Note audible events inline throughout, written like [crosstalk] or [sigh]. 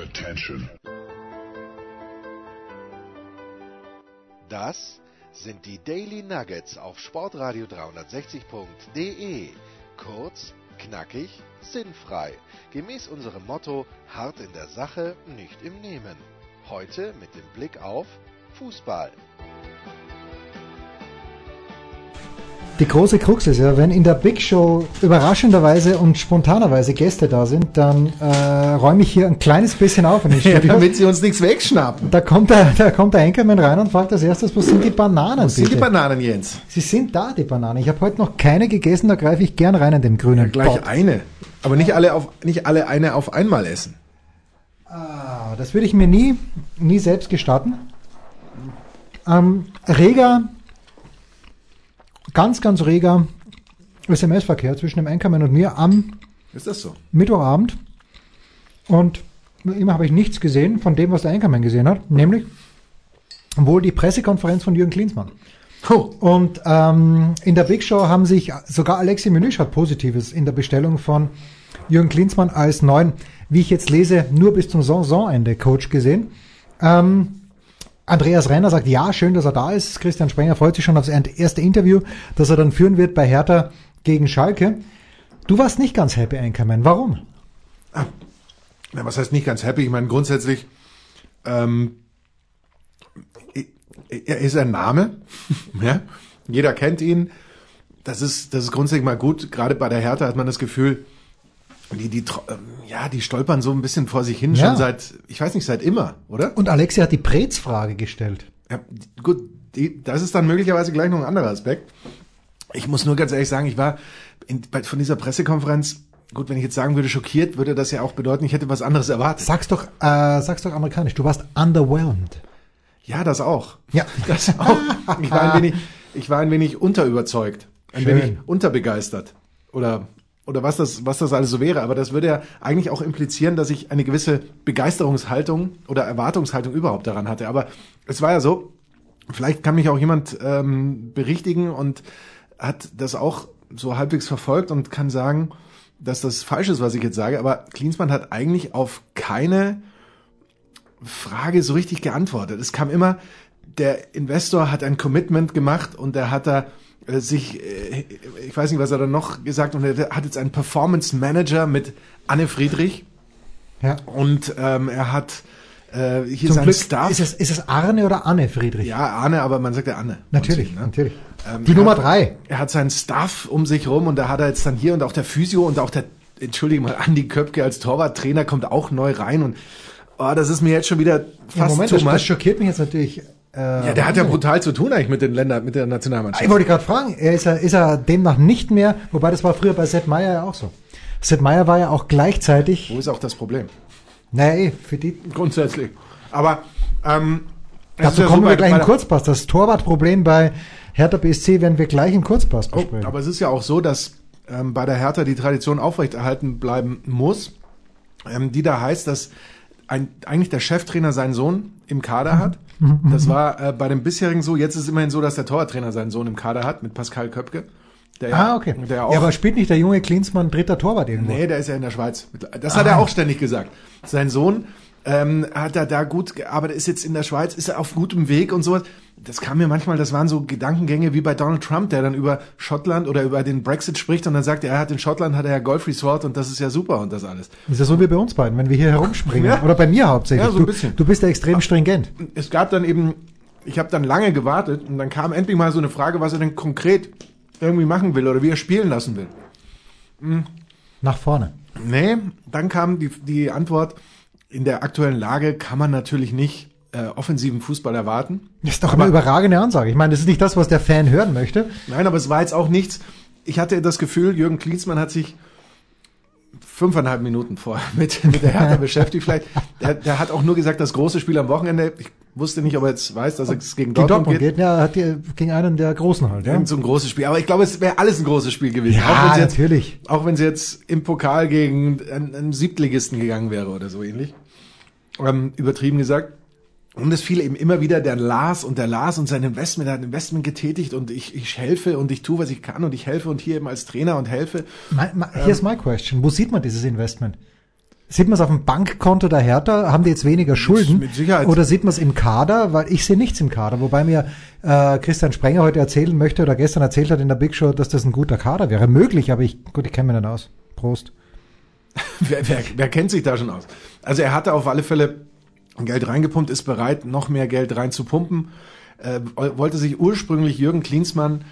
Attention. Das sind die Daily Nuggets auf Sportradio 360.de. Kurz, knackig, sinnfrei. Gemäß unserem Motto: hart in der Sache, nicht im Nehmen. Heute mit dem Blick auf Fußball. Die große Krux ist ja, wenn in der Big Show überraschenderweise und spontanerweise Gäste da sind, dann äh, räume ich hier ein kleines bisschen auf in [laughs] den Ja, damit sie uns nichts wegschnappen. da kommt der, da kommt der Anchorman rein und fragt als erstes, wo sind die Bananen Wo sind die? Bananen, Jens? Sie sind da, die Bananen. Ich habe heute noch keine gegessen, da greife ich gern rein in den grünen Gleich Pott. eine. Aber nicht alle auf, nicht alle eine auf einmal essen. Ah, Das würde ich mir nie, nie selbst gestatten. Ähm, reger, ganz, ganz reger SMS-Verkehr zwischen dem Anchorman und mir am Ist das so? Mittwochabend. Und immer habe ich nichts gesehen von dem, was der Anchorman gesehen hat, nämlich wohl die Pressekonferenz von Jürgen Klinsmann. Oh, Und ähm, in der Big Show haben sich sogar Alexi Menüsch hat Positives in der Bestellung von Jürgen Klinsmann als neuen, wie ich jetzt lese, nur bis zum Saisonende Coach gesehen. Ähm, Andreas Renner sagt, ja, schön, dass er da ist. Christian Sprenger freut sich schon aufs erste Interview, das er dann führen wird bei Hertha gegen Schalke. Du warst nicht ganz happy, Anchorman. Warum? na, was heißt nicht ganz happy? Ich meine, grundsätzlich, ähm, er ist ein Name. [laughs] ja? Jeder kennt ihn. Das ist, das ist grundsätzlich mal gut. Gerade bei der Hertha hat man das Gefühl, die, die, ähm, ja, die stolpern so ein bisschen vor sich hin, Ja. schon seit, ich weiß nicht, seit immer, oder? Und Alexi hat die Prez-Frage gestellt. Ja, gut, die, das ist dann möglicherweise gleich noch ein anderer Aspekt. Ich muss nur ganz ehrlich sagen, ich war in, bei, von dieser Pressekonferenz, gut, wenn ich jetzt sagen würde, schockiert, würde das ja auch bedeuten, ich hätte was anderes erwartet. Sag's doch, äh, sag's doch amerikanisch. Du warst underwhelmed. Ja, das auch. Ja. [laughs] Das auch. Ich war ein wenig, ich war ein wenig unterüberzeugt, ein Schön. wenig unterbegeistert oder oder was das was das alles so wäre. Aber das würde ja eigentlich auch implizieren, dass ich eine gewisse Begeisterungshaltung oder Erwartungshaltung überhaupt daran hatte. Aber es war ja so. Vielleicht kann mich auch jemand ähm, berichtigen und hat das auch so halbwegs verfolgt und kann sagen, dass das falsch ist, was ich jetzt sage. Aber Klinsmann hat eigentlich auf keine Frage so richtig geantwortet. Es kam immer, der Investor hat ein Commitment gemacht und der hat da sich, äh, ich weiß nicht, was er dann noch gesagt und er hat jetzt einen Performance Manager mit Anne Friedrich Ja. und ähm, er hat äh, hier Zum seinen Glück Staff. ist es, ist es Arne oder Anne Friedrich? ja, Anne, aber man sagt ja Anne. Natürlich, Ne? natürlich. Ähm, Die er Nummer hat- drei. Er hat seinen Staff um sich rum und da hat er jetzt dann hier und auch der Physio und auch der, entschuldige mal, Andi Köpke als Torwarttrainer kommt auch neu rein und oh, das ist mir jetzt schon wieder fast Ja, Moment, too das, das schockiert mich jetzt natürlich. Äh, Ja, der hat ja brutal zu tun eigentlich mit den Ländern, mit der Nationalmannschaft. Ich wollte gerade fragen, er ist, er ist er demnach nicht mehr, wobei das war früher bei Sepp Meier ja auch so. Sepp Meier war ja auch gleichzeitig, Wo ist auch das Problem? naja, eh, für die, Grundsätzlich. Aber ähm, dazu ja kommen so wir gleich im Kurzpass. Das Torwartproblem bei Hertha BSC werden wir gleich im Kurzpass Oh, besprechen. aber es ist ja auch so, dass ähm, bei der Hertha die Tradition aufrechterhalten bleiben muss, ähm, die da heißt, dass ein, eigentlich der Cheftrainer seinen Sohn im Kader hat. Das war äh, bei dem bisherigen so. Jetzt ist es immerhin so, dass der Torwarttrainer seinen Sohn im Kader hat mit Pascal Köpke. Der ah, okay. Der auch, ja, aber spielt nicht der junge Klinsmann dritter Torwart irgendwo? Nee, der ist ja in der Schweiz. Das hat er auch ständig gesagt. Sein Sohn ähm, hat er da gut gearbeitet, ist jetzt in der Schweiz, ist er auf gutem Weg und sowas. Das kam mir manchmal, das waren so Gedankengänge wie bei Donald Trump, der dann über Schottland oder über den Brexit spricht und dann sagt, er hat in Schottland hat er ja Golf Resort und das ist ja super und das alles. Ist ja so wie bei uns beiden, wenn wir hier herumspringen. Ja. Oder bei mir hauptsächlich. Ja, so ein du, bisschen. du bist ja extrem stringent. Es gab dann eben, ich habe dann lange gewartet und dann kam endlich mal so eine Frage, was er denn konkret irgendwie machen will oder wie er spielen lassen will. Nach vorne. Nee, dann kam die, die Antwort, in der aktuellen Lage kann man natürlich nicht äh, offensiven Fußball erwarten. Das ist doch Aber- eine überragende Ansage. Ich meine, das ist nicht das, was der Fan hören möchte. Nein, aber es war jetzt auch nichts. Ich hatte das Gefühl, Jürgen Klinsmann hat sich fünfeinhalb Minuten vorher [laughs] mit, mit der Hertha [laughs] beschäftigt. Vielleicht, der, der hat auch nur gesagt, das große Spiel am Wochenende. Ich wusste nicht, ob er jetzt weiß, dass es gegen Dortmund, Dortmund geht. geht, ja, hat die, gegen einen der Großen halt. Ja, so ein großes Spiel. Aber ich glaube, es wäre alles ein großes Spiel gewesen. Ja, auch jetzt, natürlich. Auch wenn sie jetzt im Pokal gegen einen, einen Siebtligisten gegangen wäre oder so ähnlich. Ähm, übertrieben gesagt. Und es fiel eben immer wieder der Lars und der Lars und sein Investment, er hat ein Investment getätigt und ich, ich helfe und ich tue, was ich kann und ich helfe und hier eben als Trainer und helfe. My, here's my question. Wo sieht man dieses Investment? Sieht man es auf dem Bankkonto der Hertha? Haben die jetzt weniger Schulden? mit Sicherheit. Oder sieht man es im Kader? Weil ich sehe nichts im Kader. Wobei mir äh, Christian Sprenger heute erzählen möchte oder gestern erzählt hat in der Big Show, dass das ein guter Kader wäre. Möglich, aber ich, gut, ich kenne mich nicht aus. Prost. [laughs] Wer, wer, wer kennt sich da schon aus? Also er hatte auf alle Fälle Geld reingepumpt, ist bereit, noch mehr Geld reinzupumpen. Äh, wollte sich ursprünglich Jürgen Klinsmann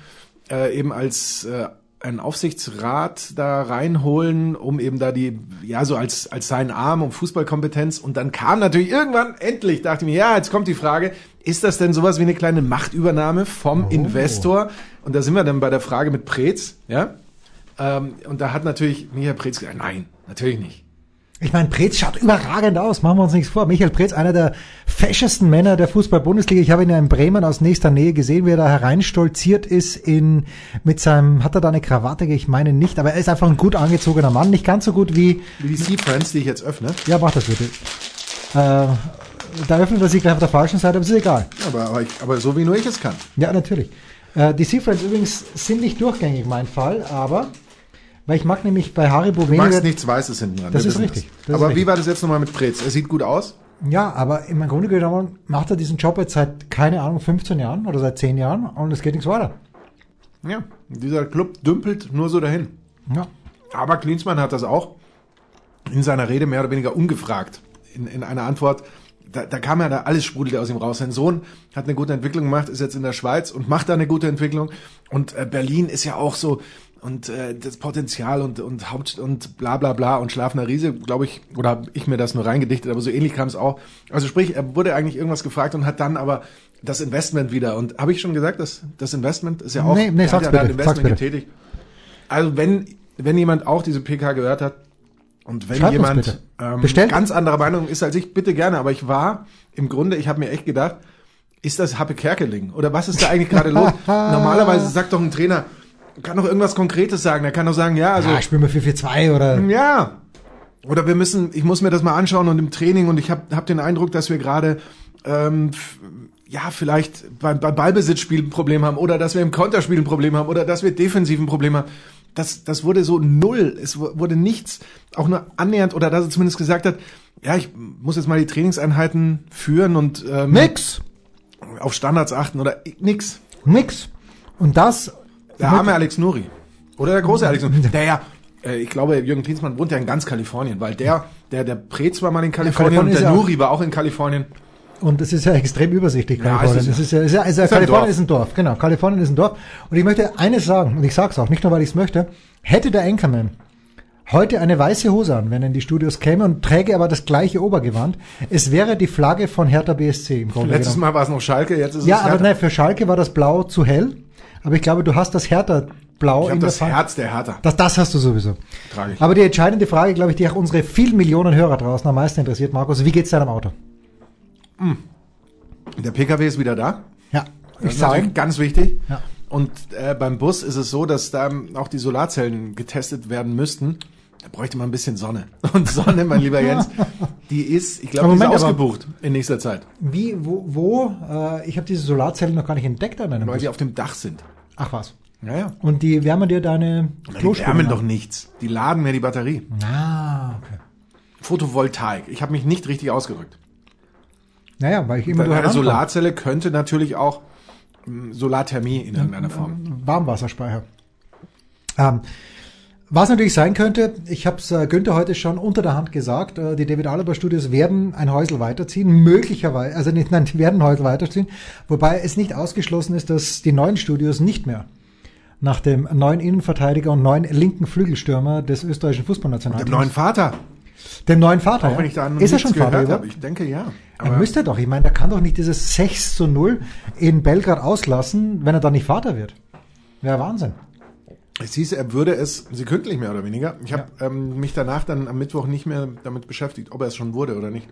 äh, eben als äh, ein Aufsichtsrat da reinholen, um eben da die, ja, so als, als seinen Arm um Fußballkompetenz. Und dann kam natürlich irgendwann, endlich, dachte ich mir, ja, jetzt kommt die Frage, ist das denn sowas wie eine kleine Machtübernahme vom Oh. Investor? Und da sind wir dann bei der Frage mit Preetz, ja. Ähm, und da hat natürlich Michael Preetz gesagt, nein, natürlich nicht. Ich meine, Preetz schaut überragend aus, machen wir uns nichts vor. Michael Preetz, einer der feschesten Männer der Fußball-Bundesliga. Ich habe ihn ja in Bremen aus nächster Nähe gesehen, wie er da hereinstolziert ist in, mit seinem, hat er da eine Krawatte? Ich meine nicht, aber er ist einfach ein gut angezogener Mann. Nicht ganz so gut wie, Wie die Sea Friends, die ich jetzt öffne. ja, mach das bitte. Äh, da öffnet er sich gleich auf der falschen Seite, aber es ist egal. Aber, aber, ich, aber so wie nur ich es kann. Ja, natürlich. Äh, die Sea Friends übrigens sind nicht durchgängig mein Fall, aber, weil ich mag nämlich bei Haribo Du weniger. magst nichts Weißes hinten dran. Das ist richtig. Das ist aber richtig. wie war das jetzt nochmal mit Preetz? Er sieht gut aus. Ja, aber im Grunde genommen macht er diesen Job jetzt seit, keine Ahnung, 15 Jahren oder seit 10 Jahren und es geht nichts weiter. Ja. Dieser Club dümpelt nur so dahin. Ja. Aber Klinsmann hat das auch in seiner Rede mehr oder weniger ungefragt. In, in einer Antwort, da, da kam ja da alles sprudelte aus ihm raus. Sein Sohn hat eine gute Entwicklung gemacht, ist jetzt in der Schweiz und macht da eine gute Entwicklung. Und äh, Berlin ist ja auch so und äh, das Potenzial und und Haupt und bla bla bla und schlafender Riese, glaube ich, oder habe ich mir das nur reingedichtet, aber so ähnlich kam es auch. Also sprich, er wurde eigentlich irgendwas gefragt und hat dann aber das Investment wieder. Und habe ich schon gesagt, dass das Investment ist ja auch, Nee, nee, er hat ja ein bitte, sag's Investment getätigt. Also wenn, wenn jemand auch diese PK gehört hat und wenn Schreibt jemand ähm, Bestellt. ganz anderer Meinung ist als ich, bitte gerne. Aber ich war im Grunde, ich habe mir echt gedacht, ist das Happe Kerkeling? Oder was ist da eigentlich gerade los? [laughs] Normalerweise sagt doch ein Trainer, kann doch irgendwas Konkretes sagen. Er kann doch sagen, ja, also Ah, spielen wir 4-4-2 oder. ja. Oder wir müssen, ich muss mir das mal anschauen und im Training und ich habe hab den Eindruck, dass wir gerade ähm, ja vielleicht beim, beim Ballbesitzspiel ein Problem haben oder dass wir im Konterspiel ein Problem haben oder dass wir defensiv ein Problem haben. Das, das wurde so null. Es wu- wurde nichts, auch nur annähernd oder dass er zumindest gesagt hat, ja, ich muss jetzt mal die Trainingseinheiten führen und ähm, Nix. auf Standards achten oder nix. Nix. Und das. Der arme Alex Nuri. Oder der große Alex Nuri. Der ja, äh, ich glaube, Jürgen Klinsmann wohnt ja in ganz Kalifornien, weil der, der, der Preetz war mal in Kalifornien Kalifornien und ist der ja- Nuri war auch in Kalifornien. Und es ist ja extrem übersichtlich, Ja, Kalifornien. es ist es ist ja, es ist ja, ein Kalifornien Dorf. ist ein Dorf, genau. Kalifornien ist ein Dorf. Und ich möchte eines sagen, und ich sage es auch, nicht nur, weil ich es möchte. Hätte der Anchorman heute eine weiße Hose an, wenn er in die Studios käme und träge aber das gleiche Obergewand, es wäre die Flagge von Hertha BSC im Grunde Letztes genommen. Mal war es noch Schalke, jetzt ist Ja, es aber Hertha. nein, für Schalke war das Blau zu hell. Aber ich glaube, du hast das Hertha-Blau Ich habe das Farbe. Herz der Hertha. Das, das hast du sowieso. Trage ich. Aber die entscheidende Frage, glaube ich, die auch unsere vielen Millionen Hörer draußen am meisten interessiert, Markus, wie geht's deinem Auto? Der PKW ist wieder da. Ja, Das ich sage, ganz wichtig. Ja. Und äh, beim Bus ist es so, dass da auch die Solarzellen getestet werden müssten. Da bräuchte man ein bisschen Sonne. [laughs] Und Sonne, mein lieber Jens, die ist, ich glaube, die ist Moment, aber- ausgebucht in nächster Zeit, wie, wo, wo äh, ich habe diese Solarzellen noch gar nicht entdeckt an deinem weil Bus. die auf dem Dach sind. Ach was. Naja. Und die wärmen dir deine Die Klospüle wärmen nach. doch nichts. Die laden mir die Batterie. Ah, okay. Photovoltaik. Ich habe mich nicht richtig ausgedrückt. Naja, weil ich immer eine. Solarzelle könnte natürlich auch mh, Solarthermie in irgendeiner Form. Warmwasserspeicher. Ähm, was natürlich sein könnte, ich habe es äh, Günther heute schon unter der Hand gesagt, äh, die David Alaba Studios werden ein Häusl weiterziehen, möglicherweise, also nicht, [laughs] nein, die werden ein Häusl weiterziehen, wobei es nicht ausgeschlossen ist, dass die neuen Studios nicht mehr nach dem neuen Innenverteidiger und neuen linken Flügelstürmer des österreichischen Dem Fußballnationalteams, neuen Vater. dem neuen Vater, Auch ja. wenn ich da noch ist er schon Vater habe. Ich denke ja. Er Aber müsste doch, ich meine, der kann doch nicht dieses 6 zu 0 in Belgrad auslassen, wenn er dann nicht Vater wird. Wäre Wahnsinn. Es hieß, er würde es sekündlich mehr oder weniger. Ich habe ähm, mich danach dann am Mittwoch nicht mehr damit beschäftigt, ob er es schon wurde oder nicht.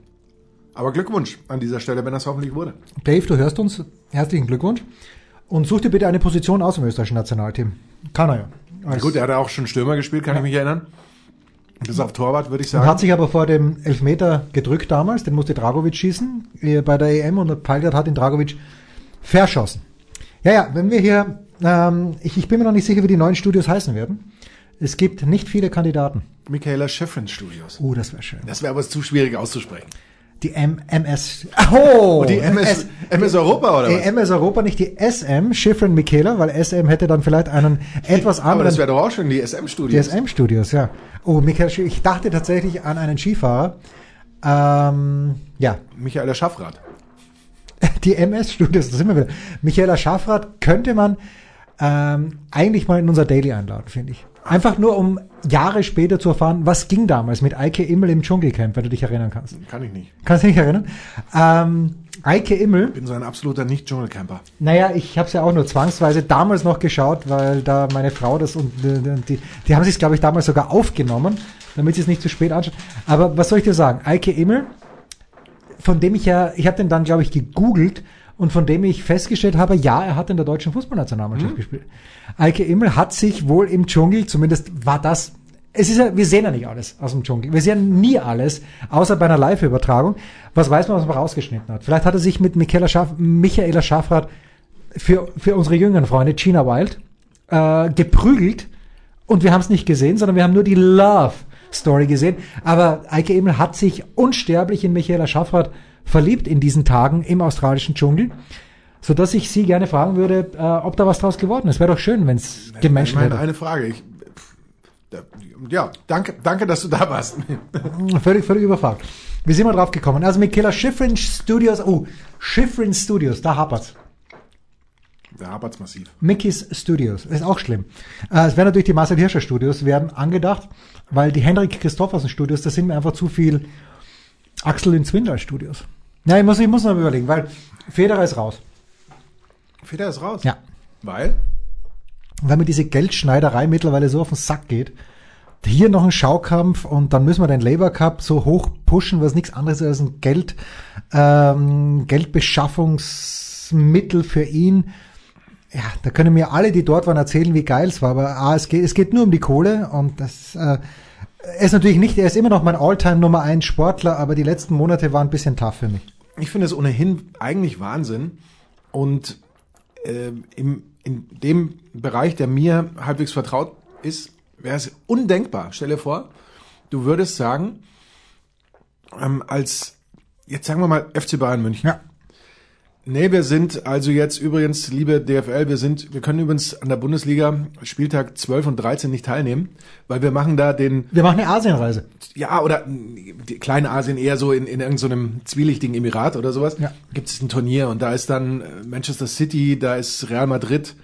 Aber Glückwunsch an dieser Stelle, wenn er es hoffentlich wurde. Dave, du hörst uns. Herzlichen Glückwunsch. Und such dir bitte eine Position aus im österreichischen Nationalteam. Kann er ja. Na gut, er hat auch schon Stürmer gespielt, kann ich mich erinnern. Bis auf Torwart, würde ich und hat sagen. sich aber vor dem Elfmeter gedrückt damals, den musste Dragovic schießen äh, bei der EM und Palgrad hat den Dragovic verschossen. Ja, ja, wenn wir hier, ähm, ich, ich bin mir noch nicht sicher, wie die neuen Studios heißen werden. Es gibt nicht viele Kandidaten. Michaela Schifrin Studios. Oh, das wäre schön. Das wäre aber zu schwierig auszusprechen. Die M MS. Oh, Und die MS, S- MS Europa oder was? MS Europa, nicht die SM, Schifrin Michaela, weil SM hätte dann vielleicht einen etwas aber anderen. das wäre doch auch schon die SM Die Studios. SM-Studios, ja. Oh, Michael, ich dachte tatsächlich an einen Skifahrer. Ähm, ja, Michaela Schaffrath. [laughs] die MS-Studios, da sind wir wieder. Michaela Schaffrath könnte man ähm, eigentlich mal in unser Daily einladen, finde ich. Einfach nur, um Jahre später zu erfahren, was ging damals mit Eike Immel im Dschungelcamp, wenn du dich erinnern kannst. Kann ich nicht. Kannst du dich erinnern? Ähm, Eike Immel, Bin so ein absoluter Nicht-Dschungelcamper. naja, ich habe es ja auch nur zwangsweise damals noch geschaut, weil da meine Frau das und äh, die, die haben sich, glaube ich, damals sogar aufgenommen, damit sie es nicht zu spät anschauen. Aber was soll ich dir sagen? Eike Immel, von dem ich ja, ich habe den dann, glaube ich, gegoogelt und von dem ich festgestellt habe, ja, er hat in der deutschen Fußballnationalmannschaft gespielt. Eike Immel hat sich wohl im Dschungel, zumindest war das, es ist ja, wir sehen ja nicht alles aus dem Dschungel. Wir sehen nie alles, außer bei einer Live-Übertragung. Was weiß man, was man rausgeschnitten hat? Vielleicht hat er sich mit Michaela, Schaff, Michaela Schaffrath für, für unsere jüngeren Freunde, Gina Wild, äh, geprügelt und wir haben es nicht gesehen, sondern wir haben nur die Love-Story gesehen. Aber Eike Emel hat sich unsterblich in Michaela Schaffrath verliebt in diesen Tagen im australischen Dschungel, so dass ich Sie gerne fragen würde, äh, ob da was draus geworden ist. Wäre doch schön, wenn es gematcht meine, wäre. eine Frage. Ich, ja, danke, danke, dass du da warst. [laughs] Völlig, völlig überfragt. Wie sind wir drauf gekommen? Also Michaela Schifrin Studios, oh, Schifrin Studios, da hapert's. Da hapert's massiv. Mickey's Studios. Ist auch schlimm. Äh, es werden natürlich die Marcel Hirscher Studios werden angedacht, weil die Henrik Christoffersen Studios, das sind mir einfach zu viel Axel in Zwindler Studios. Ja, ich muss, ich muss noch überlegen, weil Federer ist raus. Feder ist raus. Ja. Weil? Weil mir diese Geldschneiderei mittlerweile so auf den Sack geht. Hier noch ein Schaukampf und dann müssen wir den Labour Cup so hoch pushen, was nichts anderes ist als ein Geld, ähm, Geldbeschaffungsmittel für ihn. Ja, da können mir alle, die dort waren, erzählen, wie geil es war. Aber ah, es, geht, es geht nur um die Kohle und das äh, er ist natürlich nicht, er ist immer noch mein Alltime Nummer 1 Sportler, aber die letzten Monate waren ein bisschen tough für mich. Ich finde es ohnehin eigentlich Wahnsinn. Und äh, im, in dem Bereich, der mir halbwegs vertraut ist, wäre es undenkbar. Stell dir vor, du würdest sagen, ähm, als, jetzt sagen wir mal FC Bayern München. Ja. Nee, wir sind also jetzt übrigens, liebe DFL, wir sind, wir können übrigens an der Bundesliga Spieltag 12 und 13 nicht teilnehmen, weil wir machen da den, Wir machen eine Asienreise. ja, oder die kleine Asien eher so in, in irgendeinem zwielichtigen Emirat oder sowas, Ja. gibt es ein Turnier und da ist dann äh, Manchester City, da ist Real Madrid,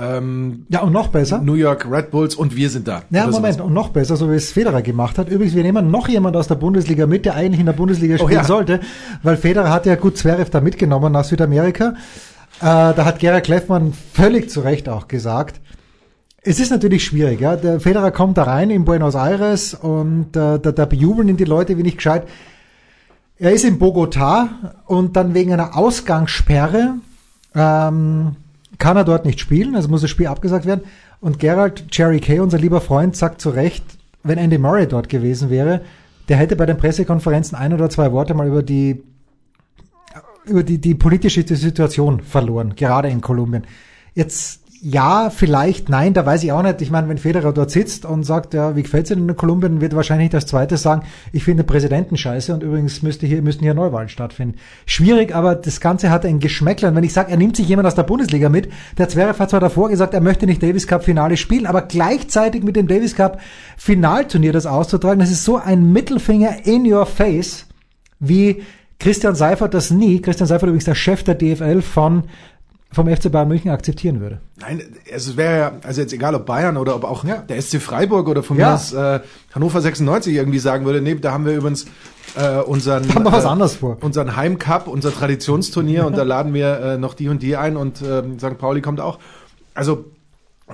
ähm, Ja, und noch besser. New York Red Bulls und wir sind da. Ja, Moment, sowas. und noch besser, so wie es Federer gemacht hat. Übrigens, wir nehmen noch jemand aus der Bundesliga mit, der eigentlich in der Bundesliga spielen ja. sollte, weil Federer hat ja gut Zverev da mitgenommen nach Südamerika. Äh, da hat Gerhard Kleffmann völlig zu Recht auch gesagt, es ist natürlich schwierig, ja. Der Federer kommt da rein in Buenos Aires und äh, da, da bejubeln ihn die Leute wie nicht gescheit. Er ist in Bogotá und dann wegen einer Ausgangssperre ähm, kann er dort nicht spielen, also muss das Spiel abgesagt werden. Und Gerald Jerry Kay, unser lieber Freund, sagt zu Recht, wenn Andy Murray dort gewesen wäre, der hätte bei den Pressekonferenzen ein oder zwei Worte mal über die über die, die politische Situation verloren, gerade in Kolumbien. Jetzt ja, vielleicht, nein, da weiß ich auch nicht. Ich meine, wenn Federer dort sitzt und sagt, ja, wie gefällt's Ihnen in Kolumbien, wird wahrscheinlich nicht als zweites sagen, ich finde den Präsidenten scheiße und übrigens müsste hier, müssten hier Neuwahlen stattfinden. Schwierig, aber das Ganze hat ein Geschmäckler. Und wenn ich sage, er nimmt sich jemand aus der Bundesliga mit, der Zverev hat zwar davor gesagt, er möchte nicht Davis Cup Finale spielen, aber gleichzeitig mit dem Davis Cup Finalturnier das auszutragen, das ist so ein Mittelfinger in your face, wie Christian Seifert das nie, Christian Seifert übrigens der Chef der DFL von vom FC Bayern München akzeptieren würde. Nein, also es wäre ja, also jetzt egal ob Bayern oder ob auch Ja. der SC Freiburg oder von Ja. mir aus äh, Hannover 96 irgendwie sagen würde, nee, da haben wir übrigens äh, unseren Da haben wir was äh, anderes vor. unseren Heimcup, unser Traditionsturnier und da [laughs] laden wir äh, noch die und die ein und äh, St. Pauli kommt auch. Also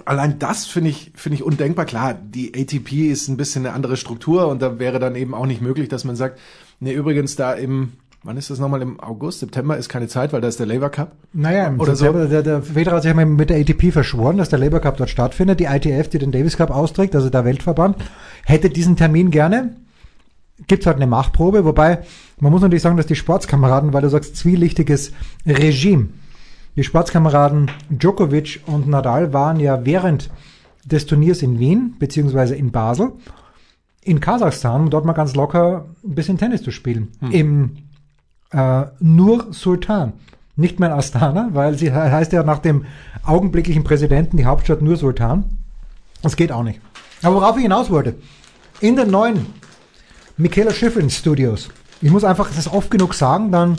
allein das finde ich finde ich undenkbar. Klar, die ATP ist ein bisschen eine andere Struktur und da wäre dann eben auch nicht möglich, dass man sagt, nee, übrigens da im Wann ist das nochmal im August? September ist keine Zeit, weil da ist der Labour Cup. Naja, im Oder September, der, der Federer hat sich mit der ATP verschworen, dass der Labour Cup dort stattfindet. Die ITF, die den Davis Cup austrägt, also der Weltverband, hätte diesen Termin gerne. Gibt halt eine Machtprobe, wobei man muss natürlich sagen, dass die Sportskameraden, weil du sagst, zwielichtiges Regime. Die Sportskameraden Djokovic und Nadal waren ja während des Turniers in Wien beziehungsweise in Basel in Kasachstan, um dort mal ganz locker ein bisschen Tennis zu spielen. Im äh, Nur Sultan. Nicht mehr in Astana, weil sie he- heißt ja nach dem augenblicklichen Präsidenten die Hauptstadt Nur Sultan. Das geht auch nicht. Aber worauf ich hinaus wollte, in den neuen Michaela Schifrin Studios, ich muss einfach das oft genug sagen, dann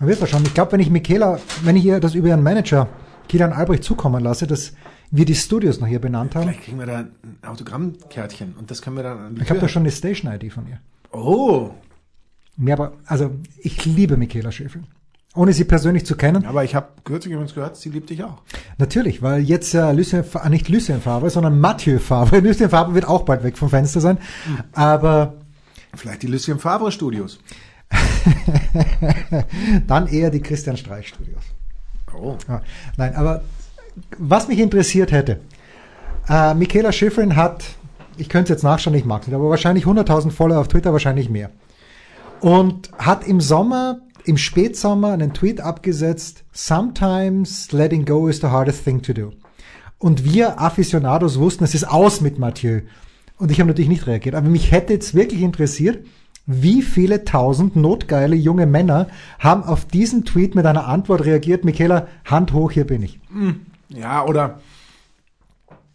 wird das schon. Ich glaube, wenn ich Michaela, wenn ich ihr das über ihren Manager Kilian Albrecht zukommen lasse, dass wir die Studios noch hier benannt haben. Vielleicht kriegen wir da ein Autogrammkärtchen und das können wir dann an die Ich habe da schon eine Station-ID von ihr. Oh, Ja, aber, also, ich liebe Michaela Schifrin. Ohne sie persönlich zu kennen. aber ich habe kürzlich übrigens gehört, sie liebt dich auch. Natürlich, weil jetzt äh, Lucien, Fa- nicht Lucien Favre, sondern Mathieu Favre. [laughs] Lucien Favre wird auch bald weg vom Fenster sein. Aber Vielleicht die Lucien Favre Studios. [laughs] dann eher die Christian Streich Studios. Oh. Ja, nein, aber was mich interessiert hätte, äh, Michaela Schifrin hat, ich könnte es jetzt nachschauen, ich mag es nicht, aber wahrscheinlich 100.000 Follower auf Twitter, wahrscheinlich mehr. Und hat im Sommer, im Spätsommer einen Tweet abgesetzt, sometimes letting go is the hardest thing to do. Und wir Aficionados wussten, es ist aus mit Mathieu. Und ich habe natürlich nicht reagiert. Aber mich hätte jetzt wirklich interessiert, wie viele tausend notgeile junge Männer haben auf diesen Tweet mit einer Antwort reagiert. Michaela, Hand hoch, hier bin ich. Ja, oder,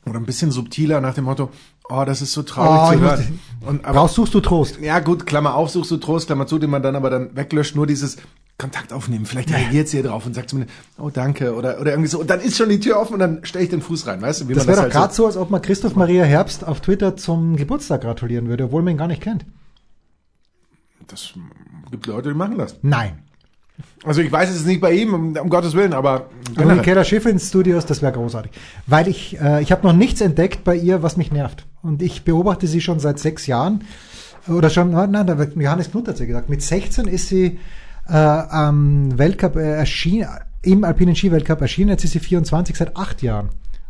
oder ein bisschen subtiler nach dem Motto, oh, das ist so traurig Oh, zu hören. Und, aber, Raus suchst du Trost. ja gut, Klammer auf, suchst du Trost, Klammer zu, den man dann aber dann weglöscht, nur dieses Kontakt aufnehmen. Vielleicht reagiert sie ja drauf und sagt zumindest, oh danke, oder, oder irgendwie so. Und dann ist schon die Tür offen und dann stelle ich den Fuß rein, weißt du, wie Das wäre doch halt gerade so, als ob man Christoph Maria Herbst auf Twitter zum Geburtstag gratulieren würde, obwohl man ihn gar nicht kennt. Das gibt Leute, die machen das. Nein. Also ich weiß es nicht bei ihm, um, um Gottes Willen, aber Aber generell. Michaela Schiffer ins Studios, das wäre großartig. Weil ich, äh, ich habe noch nichts entdeckt bei ihr, was mich nervt. Und ich beobachte sie schon seit sechs Jahren. Oder schon, nein, da wird Johannes Knut hat sie gesagt. Mit 16 ist sie äh, am Weltcup äh, erschienen, im Alpinen Ski-Weltcup erschienen. Jetzt ist sie 24 seit acht Jahren.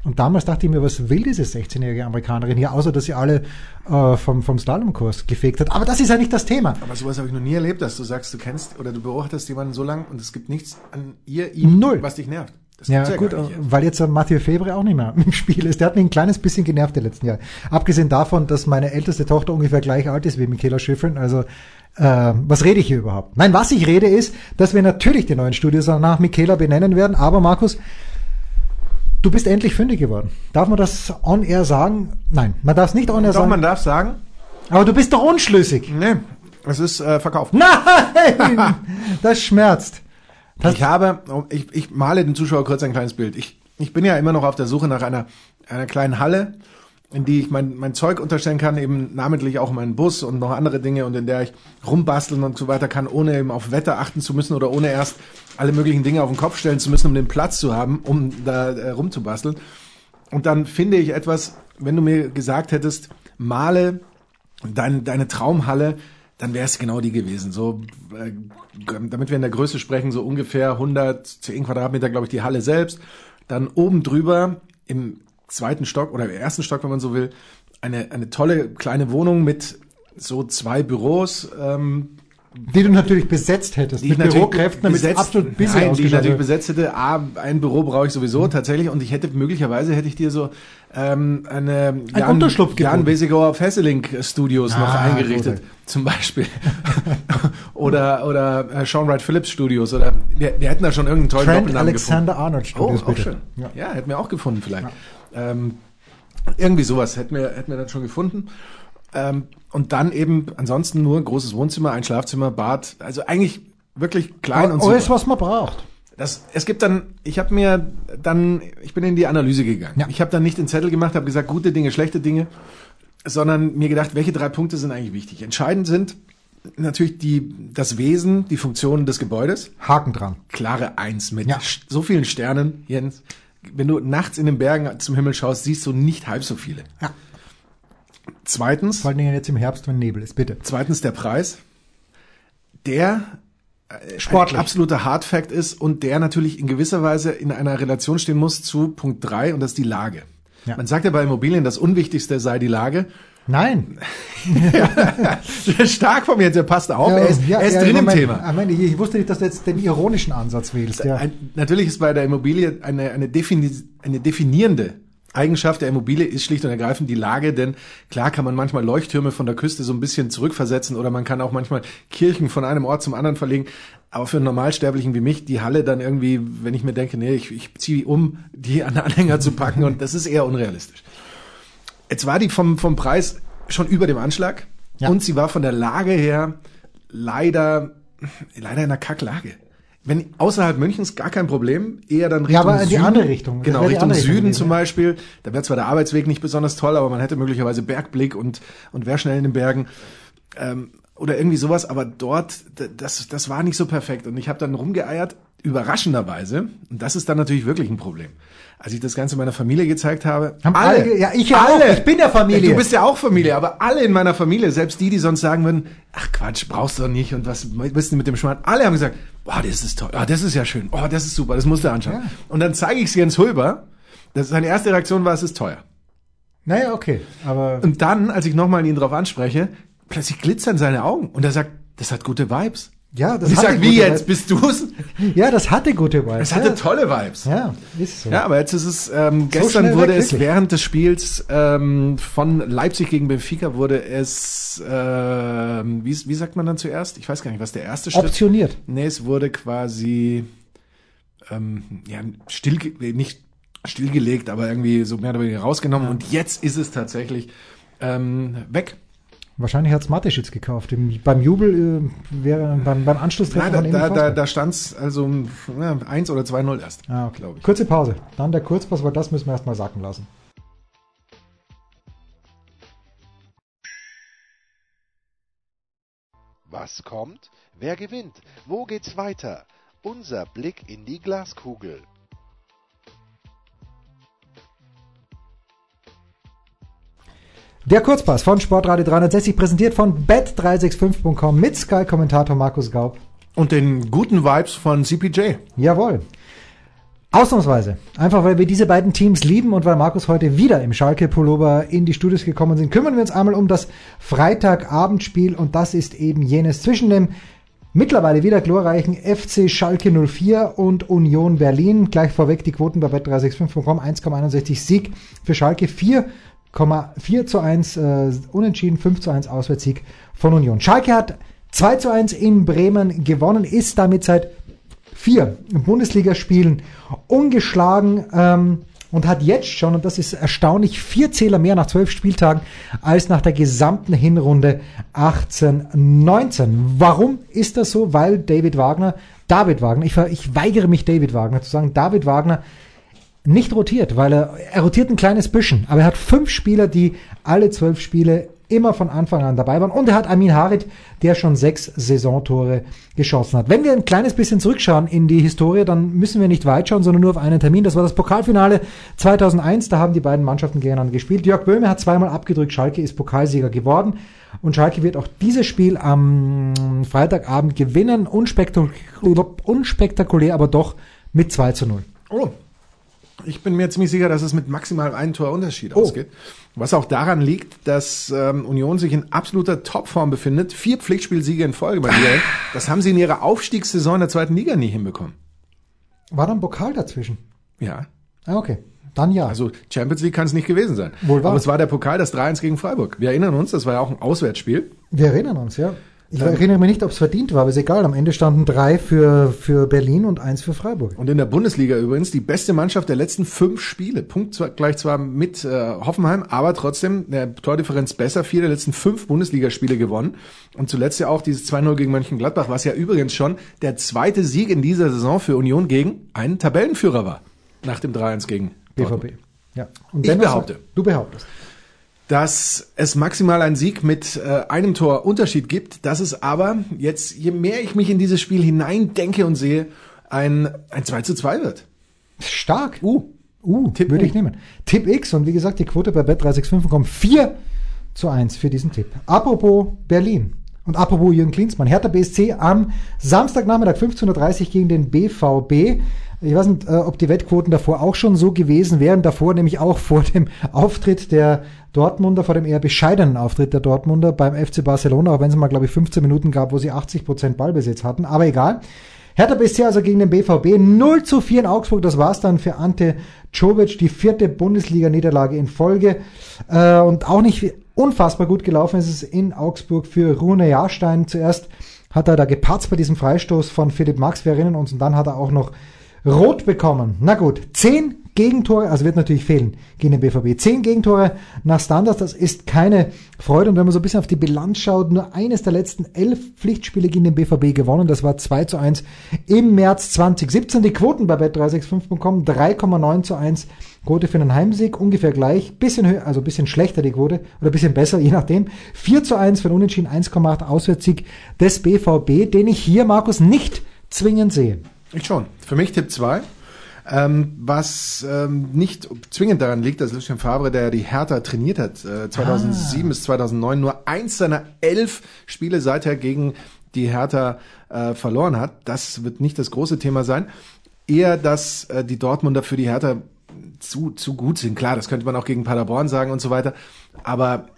Und damals dachte ich mir, was will diese 16-jährige Amerikanerin hier, außer dass sie alle äh, vom, vom Slalomkurs gefegt hat. Aber das ist ja nicht das Thema. Aber sowas habe ich noch nie erlebt, dass du sagst, du kennst oder du beobachtest jemanden so lang und es gibt nichts an ihr, ihm, Null. was dich nervt. Das Ja, gibt's gut, weil jetzt äh, Mathieu Febre auch nicht mehr [laughs] im Spiel ist. Der hat mich ein kleines bisschen genervt die letzten Jahre. Abgesehen davon, dass meine älteste Tochter ungefähr gleich alt ist wie Michaela Schifrin. Also, äh, was rede ich hier überhaupt? Nein, was ich rede ist, dass wir natürlich die neuen Studios nach Michaela benennen werden. Aber Markus, du bist endlich fündig geworden. Darf man das on air sagen? Nein, man darf es nicht on air Doch, sagen. man darf sagen, aber du bist doch unschlüssig. nee, es ist äh, verkauft. Nein, [laughs] das schmerzt. Das, Ich habe, ich, ich male den Zuschauer kurz ein kleines Bild. Ich, ich bin ja immer noch auf der Suche nach einer, einer kleinen Halle, in die ich mein, mein Zeug unterstellen kann, eben namentlich auch meinen Bus und noch andere Dinge und in der ich rumbasteln und so weiter kann, ohne eben auf Wetter achten zu müssen oder ohne erst alle möglichen Dinge auf den Kopf stellen zu müssen, um den Platz zu haben, um da äh, rumzubasteln. Und dann finde ich etwas, wenn du mir gesagt hättest, male deine, deine Traumhalle, dann wäre es genau die gewesen. So, äh, damit wir in der Größe sprechen, so ungefähr 110 Quadratmeter, glaube ich, die Halle selbst. Dann oben drüber im zweiten Stock oder im ersten Stock, wenn man so will, eine, eine tolle kleine Wohnung mit so zwei Büros, ähm, die du natürlich besetzt hättest. die mit Bürokräften, damit es besetzt- absolut busy Nein, die ich natürlich besetzt hätte. A, ein Büro brauche ich sowieso tatsächlich und ich hätte möglicherweise hätte ich dir so ähm, eine Jan, Unterschlupf Jan geboten. Besigauer Fesselink Studios noch Ah, eingerichtet, großartig. zum Beispiel. [laughs] oder oder äh, Sean Wright Phillips Studios oder wir, wir hätten da schon irgendeinen tollen Trent Doppelnamen Alexander Arnold gefunden. Studios, Oh, auch bitte. schön. Ja. Ja. hätten wir auch gefunden vielleicht. Ähm, irgendwie sowas hätten wir, hätten wir dann schon gefunden. Ähm, und dann eben ansonsten nur ein großes Wohnzimmer, ein Schlafzimmer, Bad. Also eigentlich wirklich klein und Alles, super. was man braucht. Das, es gibt dann, ich habe mir dann, ich bin in die Analyse gegangen. Ja. Ich habe dann nicht den Zettel gemacht, habe gesagt, gute Dinge, schlechte Dinge, sondern mir gedacht, welche drei Punkte sind eigentlich wichtig. Entscheidend sind natürlich die, das Wesen, die Funktionen des Gebäudes. Haken dran. Klare Eins mit Ja. so vielen Sternen, Jens. Wenn du nachts in den Bergen zum Himmel schaust, siehst du nicht halb so viele. Ja. Zweitens, Vor allen Dingen jetzt im Herbst, wenn Nebel ist, bitte. Zweitens der Preis, der äh, Sportlich. ein absoluter Hardfact ist und der natürlich in gewisser Weise in einer Relation stehen muss zu Punkt drei und das ist die Lage. Ja. Man sagt ja bei Immobilien, das Unwichtigste sei die Lage. Nein. [laughs] Stark von mir jetzt, er passt auf, er ist, er ist drin im Moment, Thema. Moment, ich, wusste nicht, dass du jetzt den ironischen Ansatz wählst. Ja. Ein, natürlich ist bei der Immobilie eine, eine, defini eine definierende Eigenschaft der Immobilie ist schlicht und ergreifend die Lage, denn klar kann man manchmal Leuchttürme von der Küste so ein bisschen zurückversetzen oder man kann auch manchmal Kirchen von einem Ort zum anderen verlegen. Aber für einen Normalsterblichen wie mich, die Halle dann irgendwie, wenn ich mir denke, nee, ich, ich ziehe um, die an Anhänger zu packen und das ist eher unrealistisch. Jetzt war die vom, vom Preis schon über dem Anschlag Ja. und sie war von der Lage her leider, leider in einer Kacklage. Wenn außerhalb Münchens gar kein Problem, eher dann Richtung Ja, aber in die Süden. andere Richtung. Genau, Richtung Richtung Süden gewesen, zum. Beispiel. Da wäre zwar der Arbeitsweg nicht besonders toll, aber man hätte möglicherweise Bergblick und, und wäre schnell in den Bergen. Ähm, oder irgendwie sowas, aber dort, das, das war nicht so perfekt. Und ich habe dann rumgeeiert, überraschenderweise, und das ist dann natürlich wirklich ein Problem. Als ich das Ganze meiner Familie gezeigt habe, Haben alle ge- ja, ich ja auch. Ich bin ja Familie. Du bist ja auch Familie, aber alle in meiner Familie, selbst die, die sonst sagen würden, ach Quatsch, brauchst du doch nicht und was willst du mit dem Schmarrn? Alle haben gesagt, boah, das ist toll, oh, das ist ja schön, oh, das ist super, das musst du anschauen. Ja. Und dann zeige ich es Jens Hulber, das seine erste Reaktion war, es ist teuer. Naja, okay. Aber Und dann, als ich nochmal ihn drauf anspreche, plötzlich glitzern seine Augen und er sagt, das hat gute Vibes. Ja, das ich hatte sag, wie gute jetzt, bist du's? Vibes. [laughs] Ja, das hatte gute Vibes. Es hatte ja. tolle Vibes. Ja, ist so. Ja, aber jetzt ist es, ähm, gestern schnell wurde weg, es wirklich. während des Spiels ähm, von Leipzig gegen Benfica wurde es, ähm, wie, wie sagt man dann zuerst? Ich weiß gar nicht, was der erste Schritt Optioniert. Nee, es wurde quasi ähm, ja, still, nicht stillgelegt, aber irgendwie so mehr oder weniger rausgenommen. Und jetzt ist es tatsächlich ähm, weg. Wahrscheinlich hat's Mateschitz gekauft. Im, beim Jubel äh, wäre beim, beim Anschlusstreffer Nein, da, da, da, da stand's also ja, 1 oder 2-0 erst. Ah, okay. glaube ich. Kurze Pause. Dann der Kurzpass, weil das müssen wir erstmal sacken lassen. Was kommt? Wer gewinnt? Wo geht's weiter? Unser Blick in die Glaskugel. Der Kurzpass von Sportradio 360 präsentiert von bet365.com mit Sky-Kommentator Markus Gaub. Und den guten Vibes von CPJ. Jawohl. Ausnahmsweise. Einfach weil wir diese beiden Teams lieben und weil Markus heute wieder im Schalke-Pullover in die Studios gekommen sind, kümmern wir uns einmal um das Freitagabendspiel und das ist eben jenes zwischen dem mittlerweile wieder glorreichen FC Schalke 04 und Union Berlin. Gleich vorweg die Quoten bei bet365.com 1,61 Sieg für Schalke 4,4 zu 1 äh, unentschieden, 5 zu 1 Auswärtssieg von Union. Schalke hat 2 zu 1 in Bremen gewonnen, ist damit seit vier Bundesligaspielen ungeschlagen ähm, und hat jetzt schon, und das ist erstaunlich, vier Zähler mehr nach zwölf Spieltagen als nach der gesamten Hinrunde 18-19. Warum ist das so? Weil David Wagner, David Wagner, ich, ich weigere mich David Wagner zu sagen, David Wagner nicht rotiert, weil er, er rotiert ein kleines bisschen, aber er hat fünf Spieler, die alle zwölf Spiele immer von Anfang an dabei waren. Und er hat Amin Harit, der schon sechs Saisontore geschossen hat. Wenn wir ein kleines bisschen zurückschauen in die Historie, dann müssen wir nicht weit schauen, sondern nur auf einen Termin. Das war das Pokalfinale 2001. Da haben die beiden Mannschaften gegeneinander gespielt. Jörg Böhme hat zweimal abgedrückt. Schalke ist Pokalsieger geworden. Und Schalke wird auch dieses Spiel am Freitagabend gewinnen. Unspektakulär, unspektakulär aber doch mit 2 zu 0. Oh. Ich bin mir ziemlich sicher, dass es mit maximal einem Tor Unterschied Oh. ausgeht. Was auch daran liegt, dass ähm, Union sich in absoluter Topform befindet. Vier Pflichtspielsiege in Folge bei dir. [laughs] Das haben sie in ihrer Aufstiegssaison in der zweiten Liga nie hinbekommen. War dann Pokal dazwischen? Ja. Ah, okay. Dann ja. Also Champions League kann es nicht gewesen sein. Wohl wahr. Aber es war der Pokal, das 3-1 gegen Freiburg. Wir erinnern uns, das war ja auch ein Auswärtsspiel. Wir erinnern uns, ja. Ich erinnere mich nicht, ob es verdient war, aber ist egal. Am Ende standen drei für, für Berlin und eins für Freiburg. Und in der Bundesliga übrigens die beste Mannschaft der letzten fünf Spiele. Punkt zwar, gleich zwar mit äh, Hoffenheim, aber trotzdem der Tordifferenz besser. Vier der letzten fünf Bundesligaspiele gewonnen. Und zuletzt ja auch dieses 2-0 gegen Mönchengladbach, was ja übrigens schon der zweite Sieg in dieser Saison für Union gegen einen Tabellenführer war. Nach dem 3-1 gegen. BVB. Ja. Und Ich behaupte. Du behauptest. Dass es maximal einen Sieg mit äh, einem Tor Unterschied gibt, dass es aber jetzt, je mehr ich mich in dieses Spiel hineindenke und sehe, ein, ein 2 zu 2 wird. Stark. Uh. Uh, Tipp würde U. ich nehmen. Tipp X und wie gesagt, die Quote bei Bet365 kommt 4 zu 1 für diesen Tipp. Apropos Berlin und apropos Jürgen Klinsmann. Hertha BSC am Samstagnachmittag 15.30 Uhr gegen den BVB. Ich weiß nicht, äh, ob die Wettquoten davor auch schon so gewesen wären. Davor nämlich auch vor dem Auftritt der Dortmunder, vor dem eher bescheidenen Auftritt der Dortmunder beim FC Barcelona, auch wenn es mal, glaube ich, 15 Minuten gab, wo sie 80 Prozent Ballbesitz hatten. Aber egal. Hertha BSC also gegen den BVB 0 zu 4 in Augsburg. Das war's dann für Ante Czovic, die vierte Bundesliga-Niederlage in Folge. Äh, und auch nicht unfassbar gut gelaufen ist es in Augsburg für Rune Jahrstein. Zuerst hat er da gepatzt bei diesem Freistoß von Philipp Max, wir erinnern uns, und dann hat er auch noch rot bekommen. Na gut, zehn Gegentore, also wird natürlich fehlen gegen den BVB. Zehn Gegentore nach Standards, das ist keine Freude. Und wenn man so ein bisschen auf die Bilanz schaut, nur eines der letzten elf Pflichtspiele gegen den BVB gewonnen. Das war 2 zu 1 im März 2017. Die Quoten bei Bet365 bekommen 3,9 zu 1 Quote für einen Heimsieg, ungefähr gleich, bisschen höher, also bisschen schlechter die Quote oder bisschen besser, je nachdem. 4 zu 1 für einen Unentschieden, 1,8 Auswärtssieg des BVB, den ich hier, Markus, nicht zwingend sehe. Ich schon. Für mich Tipp 2. Ähm, was ähm, nicht zwingend daran liegt, dass Lucien Favre, der die Hertha trainiert hat, äh, 2007 ah. bis 2009 nur eins seiner elf Spiele seither gegen die Hertha äh, verloren hat. Das wird nicht das große Thema sein. Eher, dass äh, die Dortmunder für die Hertha zu, zu gut sind. Klar, das könnte man auch gegen Paderborn sagen und so weiter. Aber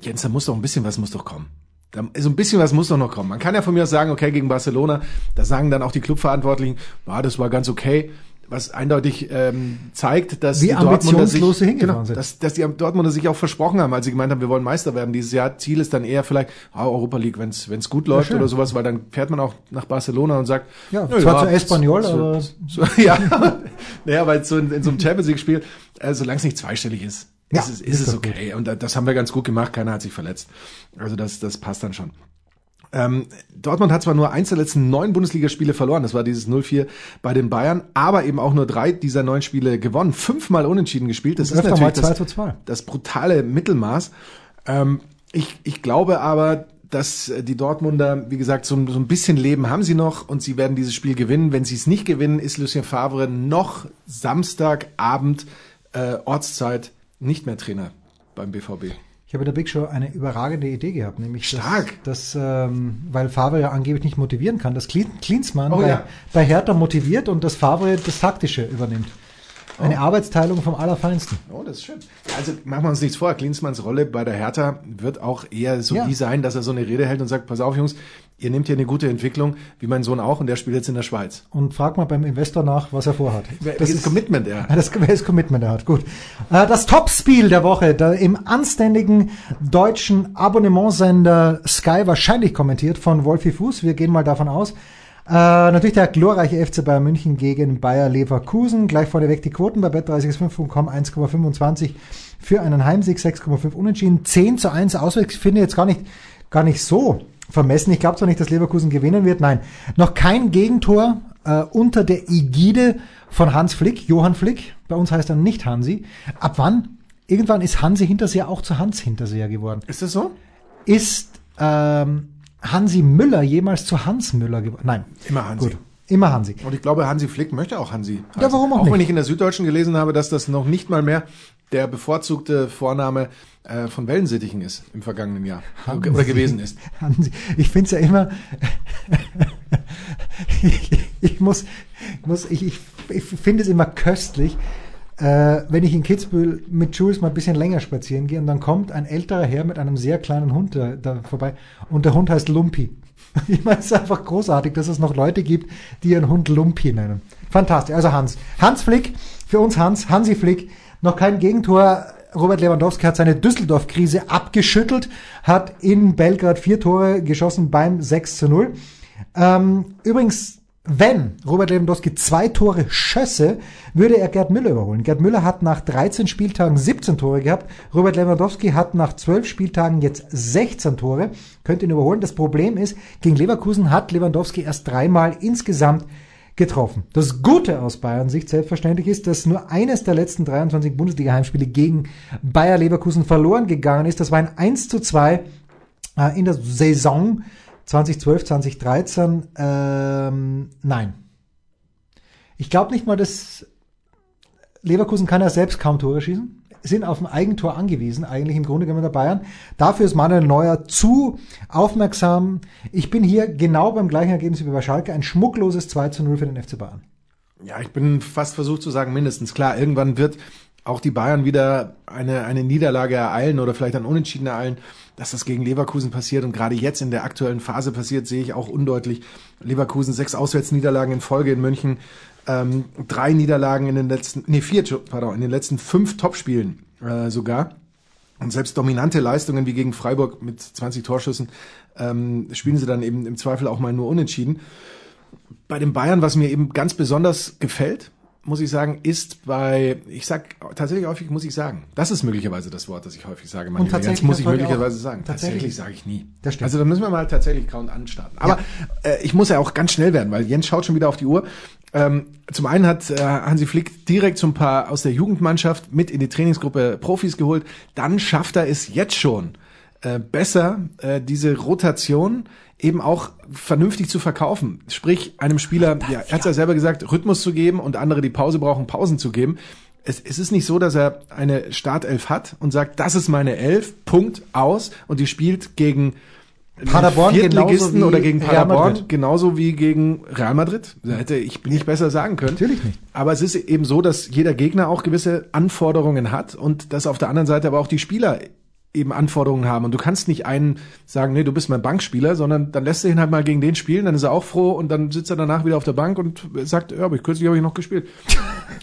Jens, da muss doch ein bisschen was muss doch kommen. Da, so ein bisschen was muss doch noch kommen. Man kann ja von mir aus sagen, okay, gegen Barcelona, da sagen dann auch die Clubverantwortlichen, war das war ganz okay. Was eindeutig ähm, zeigt, dass Wie die Dortmunder sich, genau, dass, dass die Dortmunder sich auch versprochen haben, als sie gemeint haben, wir wollen Meister werden dieses Jahr. Ziel ist dann eher vielleicht oh, Europa League, wenn es gut läuft ja, oder sowas, weil dann fährt man auch nach Barcelona und sagt, ja, zwar ja, zu Espanyol, so, aber so, [laughs] ja, naja, weil so in, in so einem Champions League Spiel, äh, solange es nicht zweistellig ist, ja, ist, es, ist, ist es okay. Gut. Und das haben wir ganz gut gemacht, keiner hat sich verletzt. Also das, das passt dann schon. Ähm, Dortmund hat zwar nur eins der letzten neun Bundesligaspiele verloren, das war dieses 0-4 bei den Bayern, aber eben auch nur drei dieser neun Spiele gewonnen, fünfmal unentschieden gespielt. Das ist natürlich das, das, brutale Mittelmaß. Ähm, ich, ich glaube aber, dass die Dortmunder, wie gesagt, so, so ein bisschen Leben haben sie noch und sie werden dieses Spiel gewinnen. Wenn sie es nicht gewinnen, ist Lucien Favre noch Samstagabend äh, Ortszeit nicht mehr Trainer beim BVB. Ich habe in der Big Show eine überragende Idee gehabt, nämlich Stark. dass, dass ähm, weil Favre ja angeblich nicht motivieren kann, dass Klinsmann oh, bei, ja. bei Hertha motiviert und das Favre das Taktische übernimmt. Eine oh. Arbeitsteilung vom Allerfeinsten. Oh, das ist schön. Also machen wir uns nichts vor. Klinsmanns Rolle bei der Hertha wird auch eher so ja. die sein, dass er so eine Rede hält und sagt, pass auf Jungs, ihr nehmt hier eine gute Entwicklung, wie mein Sohn auch, und der spielt jetzt in der Schweiz. Und frag mal beim Investor nach, was er vorhat. Das ist Commitment er. [laughs] Das, das Commitment er hat, gut. Äh, das Topspiel der Woche, da im anständigen deutschen Abonnementsender Sky wahrscheinlich kommentiert von Wolfi Fuß. Wir gehen mal davon aus. Äh, natürlich der glorreiche FC Bayern München gegen Bayer Leverkusen. Gleich vorneweg die Quoten bei bet365.com 1,25 für einen Heimsieg, 6,5 unentschieden, 10 zu 1 auswärts. Ich finde jetzt gar nicht, gar nicht so vermessen. Ich glaube zwar nicht, dass Leverkusen gewinnen wird. Nein, noch kein Gegentor äh, unter der Ägide von Hans Flick, Johann Flick. Bei uns heißt er nicht Hansi. Ab wann? Irgendwann ist Hansi Hinterseher auch zu Hans Hinterseher geworden. Ist das so? Ist ähm, Hansi Müller jemals zu Hans Müller geworden? Nein. Immer Hansi. Gut. Immer Hansi. Und ich glaube, Hansi Flick möchte auch Hansi. Heißen. Ja, warum auch, auch nicht? wenn ich in der Süddeutschen gelesen habe, dass das noch nicht mal mehr der bevorzugte Vorname äh, von Wellensittichen ist im vergangenen Jahr Hansi, oder gewesen ist. Hansi. Ich finde es ja immer, [laughs] ich, ich, muss, muss ich, ich, ich finde es immer köstlich, äh, wenn ich in Kitzbühel mit Jules mal ein bisschen länger spazieren gehe und dann kommt ein älterer Herr mit einem sehr kleinen Hund da, da vorbei und der Hund heißt Lumpi. [laughs] Ich meine, es ist einfach großartig, dass es noch Leute gibt, die ihren Hund Lumpi nennen. Fantastisch. Also Hans. Hans Flick, für uns Hans, Hansi Flick, noch kein Gegentor. Robert Lewandowski hat seine Düsseldorf-Krise abgeschüttelt, hat in Belgrad vier Tore geschossen beim 6 zu 0. Ähm, übrigens, wenn Robert Lewandowski zwei Tore schösse, würde er Gerd Müller überholen. Gerd Müller hat nach 13 Spieltagen 17 Tore gehabt. Robert Lewandowski hat nach 12 Spieltagen jetzt 16 Tore, könnte ihn überholen. Das Problem ist, gegen Leverkusen hat Lewandowski erst dreimal insgesamt getroffen. Das Gute aus Bayern Sicht selbstverständlich ist, dass nur eines der letzten 23 Bundesliga-Heimspiele gegen Bayer Leverkusen verloren gegangen ist. Das war ein 1 zu 2 äh, in der Saison 2012, 2013. Ähm, nein. Ich glaube nicht mal, dass Leverkusen kann ja selbst kaum Tore schießen sind auf ein Eigentor angewiesen, eigentlich im Grunde genommen der Bayern. Dafür ist Manuel Neuer zu aufmerksam. Ich bin hier genau beim gleichen Ergebnis wie bei Schalke, ein schmuckloses 2 zu 0 für den FC Bayern. Ja, ich bin fast versucht zu sagen, mindestens klar, irgendwann wird auch die Bayern wieder eine, eine Niederlage ereilen oder vielleicht ein Unentschieden ereilen, dass das gegen Leverkusen passiert und gerade jetzt in der aktuellen Phase passiert, sehe ich auch undeutlich. Leverkusen sechs Auswärtsniederlagen in Folge in München, ähm, drei Niederlagen in den letzten, nee, vier, pardon, in den letzten fünf Topspielen äh, sogar. Und selbst dominante Leistungen wie gegen Freiburg mit 20 Torschüssen ähm, spielen sie dann eben im Zweifel auch mal nur unentschieden. Bei den Bayern, was mir eben ganz besonders gefällt, muss ich sagen, ist bei, ich sag tatsächlich häufig, muss ich sagen. Das ist möglicherweise das Wort, das ich häufig sage. Und tatsächlich muss ich möglicherweise auch. sagen. Tatsächlich. Tatsächlich sage ich nie. Das stimmt. Also da müssen wir mal tatsächlich Count anstarten. Aber äh, ich muss ja auch ganz schnell werden, weil Jens schaut schon wieder auf die Uhr. Ähm, zum einen hat äh, Hansi Flick direkt so ein paar aus der Jugendmannschaft mit in die Trainingsgruppe Profis geholt. Dann schafft er es jetzt schon äh, besser, äh, diese Rotation eben auch vernünftig zu verkaufen. Sprich, einem Spieler, ja, er hat ja selber gesagt, Rhythmus zu geben und andere, die Pause brauchen, Pausen zu geben. Es, es ist nicht so, dass er eine Startelf hat und sagt, das ist meine Elf, Punkt, aus und die spielt gegen Paderborn Viertligisten oder gegen Real Paderborn, Madrid. genauso wie gegen Real Madrid. Da hätte ich nicht besser sagen können. Natürlich nicht. Aber es ist eben so, dass jeder Gegner auch gewisse Anforderungen hat und dass auf der anderen Seite aber auch die Spieler eben Anforderungen haben. Und du kannst nicht einen sagen, nee, du bist mein Bankspieler, sondern dann lässt er ihn halt mal gegen den spielen, dann ist er auch froh und dann sitzt er danach wieder auf der Bank und sagt, ja, aber ich kürzlich habe ich noch gespielt.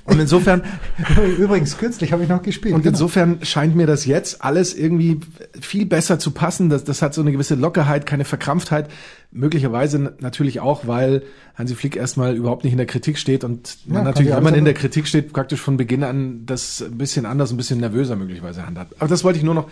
Und insofern, [laughs] Übrigens, kürzlich habe ich noch gespielt. und genau. insofern scheint mir das jetzt alles irgendwie viel besser zu passen. Das, das hat so eine gewisse Lockerheit, keine Verkrampftheit. Möglicherweise natürlich auch, weil Hansi Flick erstmal überhaupt nicht in der Kritik steht und Ja, man natürlich, wenn man in der. Kritik steht, praktisch von Beginn an das ein bisschen anders, ein bisschen nervöser möglicherweise handhabt. Aber das wollte ich nur noch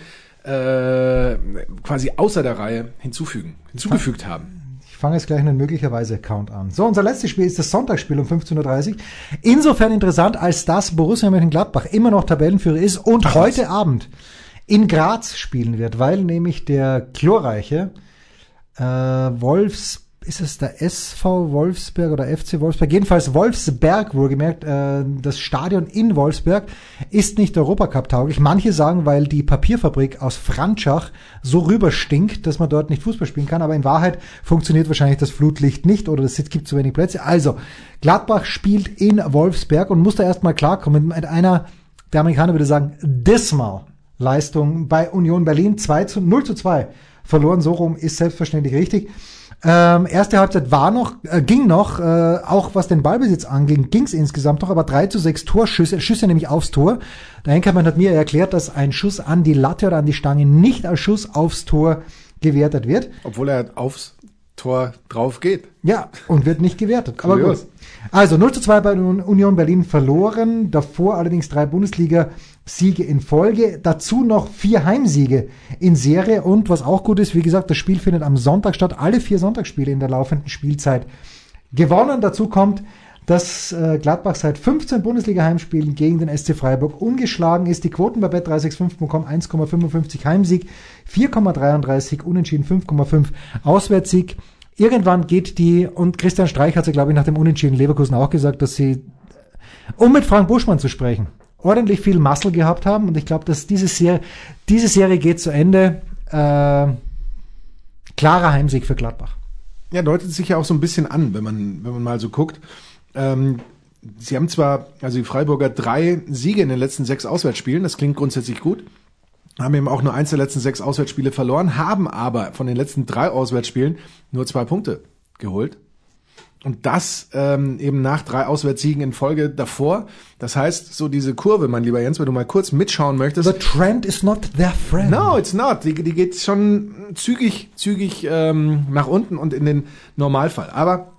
äh, quasi außer der Reihe hinzufügen, hinzugefügt haben. Ich fange jetzt gleich einen möglicherweise Count an. So, unser letztes Spiel ist das Sonntagsspiel um 15.30 Uhr. Insofern interessant, als dass Borussia Mönchengladbach immer noch Tabellenführer ist und heute Abend in Graz spielen wird, weil nämlich der glorreiche äh, Wolfs, ist es der SV Wolfsberg oder FC Wolfsberg? Jedenfalls Wolfsberg, wohlgemerkt, äh, das Stadion in Wolfsberg ist nicht Europacup tauglich. Manche sagen, weil die Papierfabrik aus Franschach so rüber stinkt, dass man dort nicht Fußball spielen kann. Aber in Wahrheit funktioniert wahrscheinlich das Flutlicht nicht oder es gibt zu wenig Plätze. Also, Gladbach spielt in Wolfsberg und muss da erstmal klarkommen mit einer, der Amerikaner würde sagen, dismal Leistung bei Union Berlin 2 zu 0 zu 2 verloren. So rum ist selbstverständlich richtig. Ähm, erste Halbzeit war noch, äh, ging noch, äh, auch was den Ballbesitz anging, ging es insgesamt noch, aber 3 zu 6 Torschüsse, Schüsse nämlich aufs Tor. Der Henkermann hat mir erklärt, dass ein Schuss an die Latte oder an die Stange nicht als Schuss aufs Tor gewertet wird. Obwohl er aufs Tor drauf geht. Ja, und wird nicht gewertet. Aber Kurios. gut. Also 0 zu 2 bei Un- Union Berlin verloren, davor allerdings drei Bundesliga-Siege in Folge, dazu noch vier Heimsiege in Serie und was auch gut ist, wie gesagt, das Spiel findet am Sonntag statt, alle vier Sonntagsspiele in der laufenden Spielzeit gewonnen. Dazu kommt, dass äh, Gladbach seit 15 Bundesliga-Heimspielen gegen den SC Freiburg ungeschlagen ist. Die Quoten bei bet365.com 1,55 Heimsieg, 4,33 Unentschieden, 5,5 Auswärtssieg. Irgendwann geht die, und Christian Streich hat ja, glaube ich, nach dem Unentschieden Leverkusen auch gesagt, dass sie, um mit Frank Buschmann zu sprechen, ordentlich viel Muscle gehabt haben. Und ich glaube, dass diese Serie, diese Serie geht zu Ende. Äh, klarer Heimsieg für Gladbach. Ja, deutet sich ja auch so ein bisschen an, wenn man, wenn man mal so guckt. Ähm, sie haben zwar, also die Freiburger, drei Siege in den letzten sechs Auswärtsspielen, das klingt grundsätzlich gut, haben eben auch nur eins der letzten sechs Auswärtsspiele verloren, haben aber von den letzten drei Auswärtsspielen nur zwei Punkte geholt. Und das ähm, eben nach drei Auswärtssiegen in Folge davor. Das heißt, so diese Kurve, mein lieber Jens, wenn du mal kurz mitschauen möchtest. The trend is not their friend. No, it's not. Die, die geht schon zügig, zügig ähm, nach unten und in den Normalfall. Aber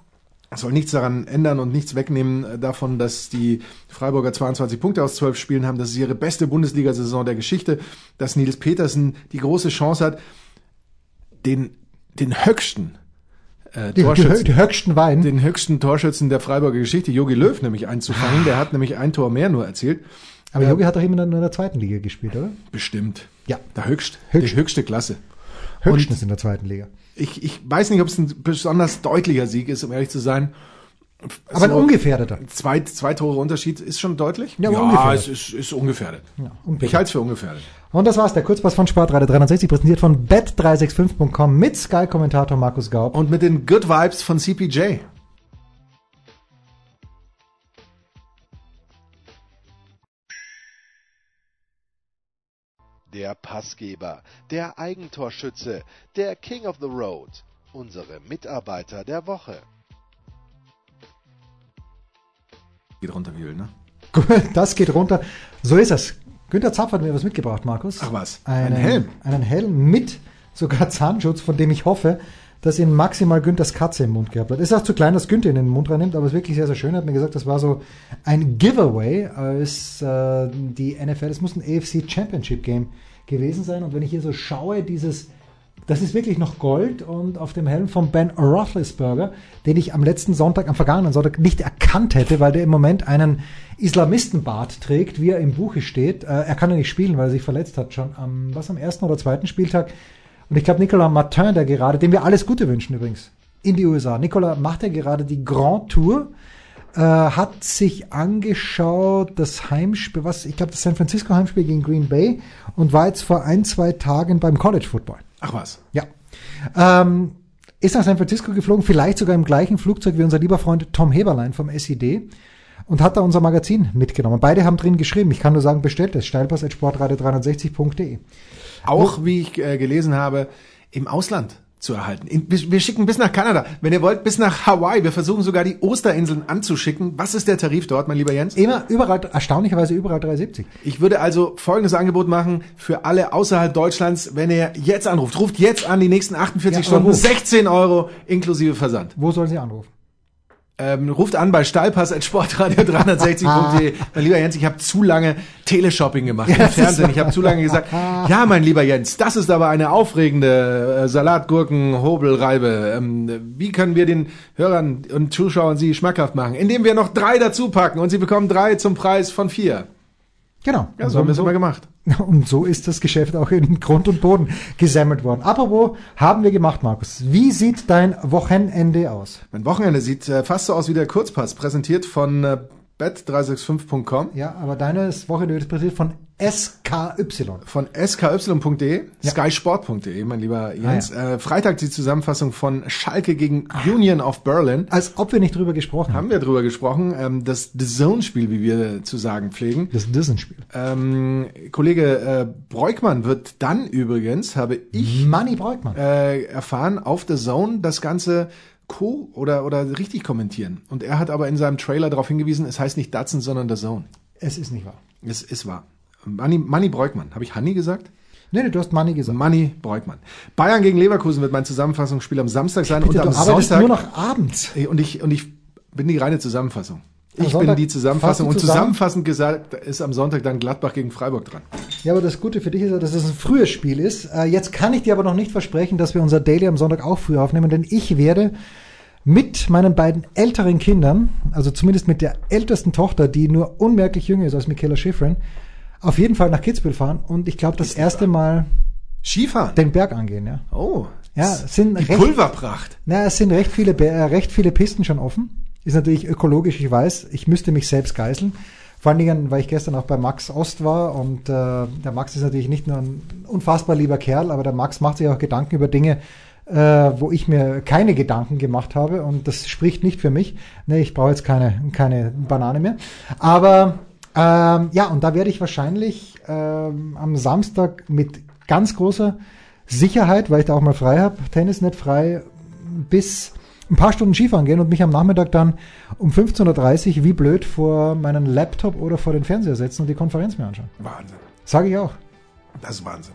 es soll nichts daran ändern und nichts wegnehmen äh, davon, dass die Freiburger 22 Punkte aus 12 Spielen haben. Das ist ihre beste Bundesliga-Saison der Geschichte. Dass Nils Petersen die große Chance hat, den, den höchsten äh, Die, Torschützen, die höchsten Wein. den höchsten Torschützen der Freiburger Geschichte, Jogi Löw, nämlich einzufangen. Der hat nämlich ein Tor mehr nur erzielt. Aber Jogi hat doch immer in der zweiten Liga gespielt, oder? Bestimmt. Ja. Der höchst, Höchst. die höchste Klasse. Höchstens in der zweiten Liga. Ich, ich weiß nicht, ob es ein besonders deutlicher Sieg ist, um ehrlich zu sein. Aber ein ungefährdeter. Zwei, zwei Tore Unterschied ist schon deutlich. Ja, aber ungefährdet. es ist, ist ungefährdet. ungefährdet. ich halte es für ungefährdet. Und das war's, der Kurzpass von Sportradio 360, präsentiert von bet365.com mit Sky-Kommentator Markus Gaub. Und mit den Good Vibes von CPJ. Der Passgeber, der Eigentorschütze, der King of the Road, unsere Mitarbeiter der Woche. Geht runter, Wühl, ne? Gut, [laughs] das geht runter. So ist es. Günther Zapf hat mir was mitgebracht, Markus. Ach was, einen, ein Helm. Einen Helm mit sogar Zahnschutz, von dem ich hoffe, dass ihn maximal Günthers Katze im Mund gehabt hat. Ist auch zu klein, dass Günther ihn in den Mund reinnimmt, aber es ist wirklich sehr, sehr schön. Er hat mir gesagt, das war so ein Giveaway als äh, die NFL, das muss ein AFC Championship Game gewesen sein. Und wenn ich hier so schaue, dieses, das ist wirklich noch Gold und auf dem Helm von Ben Roethlisberger, den ich am letzten Sonntag, am vergangenen Sonntag nicht erkannt hätte, weil der im Moment einen Islamistenbart trägt, wie er im Buche steht. Äh, er kann ja nicht spielen, weil er sich verletzt hat schon am, was am ersten oder zweiten Spieltag. Und ich glaube, Nicolas Martin, der gerade, dem wir alles Gute wünschen übrigens, in die USA. Nicolas macht ja gerade die Grand Tour, äh, hat sich angeschaut das Heimspiel, was, ich glaube, das San Francisco Heimspiel gegen Green Bay und war jetzt vor ein, zwei Tagen beim College Football. Ach was. Ja. Ähm, ist nach San Francisco geflogen, vielleicht sogar im gleichen Flugzeug wie unser lieber Freund Tom Heberlein vom SID und hat da unser Magazin mitgenommen. Beide haben drin geschrieben. Ich kann nur sagen, bestellt es. Steilpass.sportradio360.de. Auch, wie ich äh, gelesen habe, im Ausland zu erhalten. In, wir, schicken bis nach Kanada. Wenn ihr wollt, bis nach Hawaii. Wir versuchen sogar die Osterinseln anzuschicken. Was ist der Tarif dort, mein lieber Jens? Immer überall, erstaunlicherweise überall 370. Ich würde also folgendes Angebot machen für alle außerhalb Deutschlands, wenn ihr jetzt anruft. Ruft jetzt an die nächsten 48 Ja, Stunden. aber wo? 16 Euro inklusive Versand. Wo sollen Sie anrufen? Ähm, ruft an bei Stahlpass.sportradio360.de. [laughs] mein lieber Jens, ich habe zu lange Teleshopping gemacht im Fernsehen. Ich habe zu lange gesagt, [laughs] ja, mein lieber Jens, das ist aber eine aufregende äh, Salatgurken Hobelreibe. Ähm, wie können wir den Hörern und Zuschauern sie schmackhaft machen? Indem wir noch drei dazu packen und sie bekommen drei zum Preis von vier. Genau. Ja, so haben wir es immer gemacht. [laughs] Und so ist das Geschäft auch in Grund und Boden gesammelt worden. Apropos, haben wir gemacht, Markus. Wie sieht dein Wochenende aus? Mein Wochenende sieht äh, fast so aus wie der Kurzpass, präsentiert von äh, bet365.com. Ja, aber deines Wochenende wird präsentiert von SKY. von sky.de, Ja. skysport.de, mein lieber Jens. Ah, äh, Freitag die Zusammenfassung von Schalke gegen Union of Berlin. Als ob wir nicht drüber gesprochen haben. Haben wir drüber gesprochen. Ähm, das The Zone-Spiel, wie wir zu sagen pflegen. Das Disney-Spiel. Ähm, Kollege äh, Breukmann wird dann übrigens, habe ich Manny Breukmann. äh, erfahren, auf The Zone das Ganze co- oder, oder richtig kommentieren. Und er hat aber in seinem Trailer darauf hingewiesen, es heißt nicht Datsun, sondern The Zone. Es ist nicht wahr. Es ist wahr. Manni, Manni Breukmann. Habe ich Hanni gesagt? Nee, nee, du hast Manny gesagt. Manni Breukmann. Bayern gegen Leverkusen wird mein Zusammenfassungsspiel am Samstag sein Bitte, und am Sonntag. nur noch abends. und ich und ich bin die reine Zusammenfassung. Am Ich bin die Zusammenfassung und zusammenfassend gesagt ist am Sonntag dann Gladbach gegen Freiburg dran. Ja, aber das Gute für dich ist ja, dass es ein frühes Spiel ist. Äh, jetzt kann ich dir aber noch nicht versprechen, dass wir unser Daily am Sonntag auch früh aufnehmen, denn ich werde mit meinen beiden älteren Kindern, also zumindest mit der ältesten Tochter, die nur unmerklich jünger ist als Michaela Schifrin, auf jeden Fall nach Kitzbühel fahren und ich glaube das erste Mal Skifahren. den Berg angehen, ja. oh. Ja, sind die recht- Pulverpracht. Na, es sind recht viele, äh, recht viele Pisten schon offen. Ist natürlich ökologisch, ich weiß. Ich müsste mich selbst geißeln. Vor allen Dingen, weil ich gestern auch bei Max Ost war und äh, der Max ist natürlich nicht nur ein unfassbar lieber Kerl, aber der Max macht sich auch Gedanken über Dinge, äh, wo ich mir keine Gedanken gemacht habe und das spricht nicht für mich. Nee, ich brauche jetzt keine, keine Banane mehr. Aber ähm, ja, und da werde ich wahrscheinlich ähm, am Samstag mit ganz großer Sicherheit, weil ich da auch mal frei habe, Tennis nicht frei, bis ein paar Stunden Skifahren gehen und mich am Nachmittag dann um 15.30 Uhr wie blöd vor meinen Laptop oder vor den Fernseher setzen und die Konferenz mir anschauen. Wahnsinn. Sage ich auch. Das ist Wahnsinn.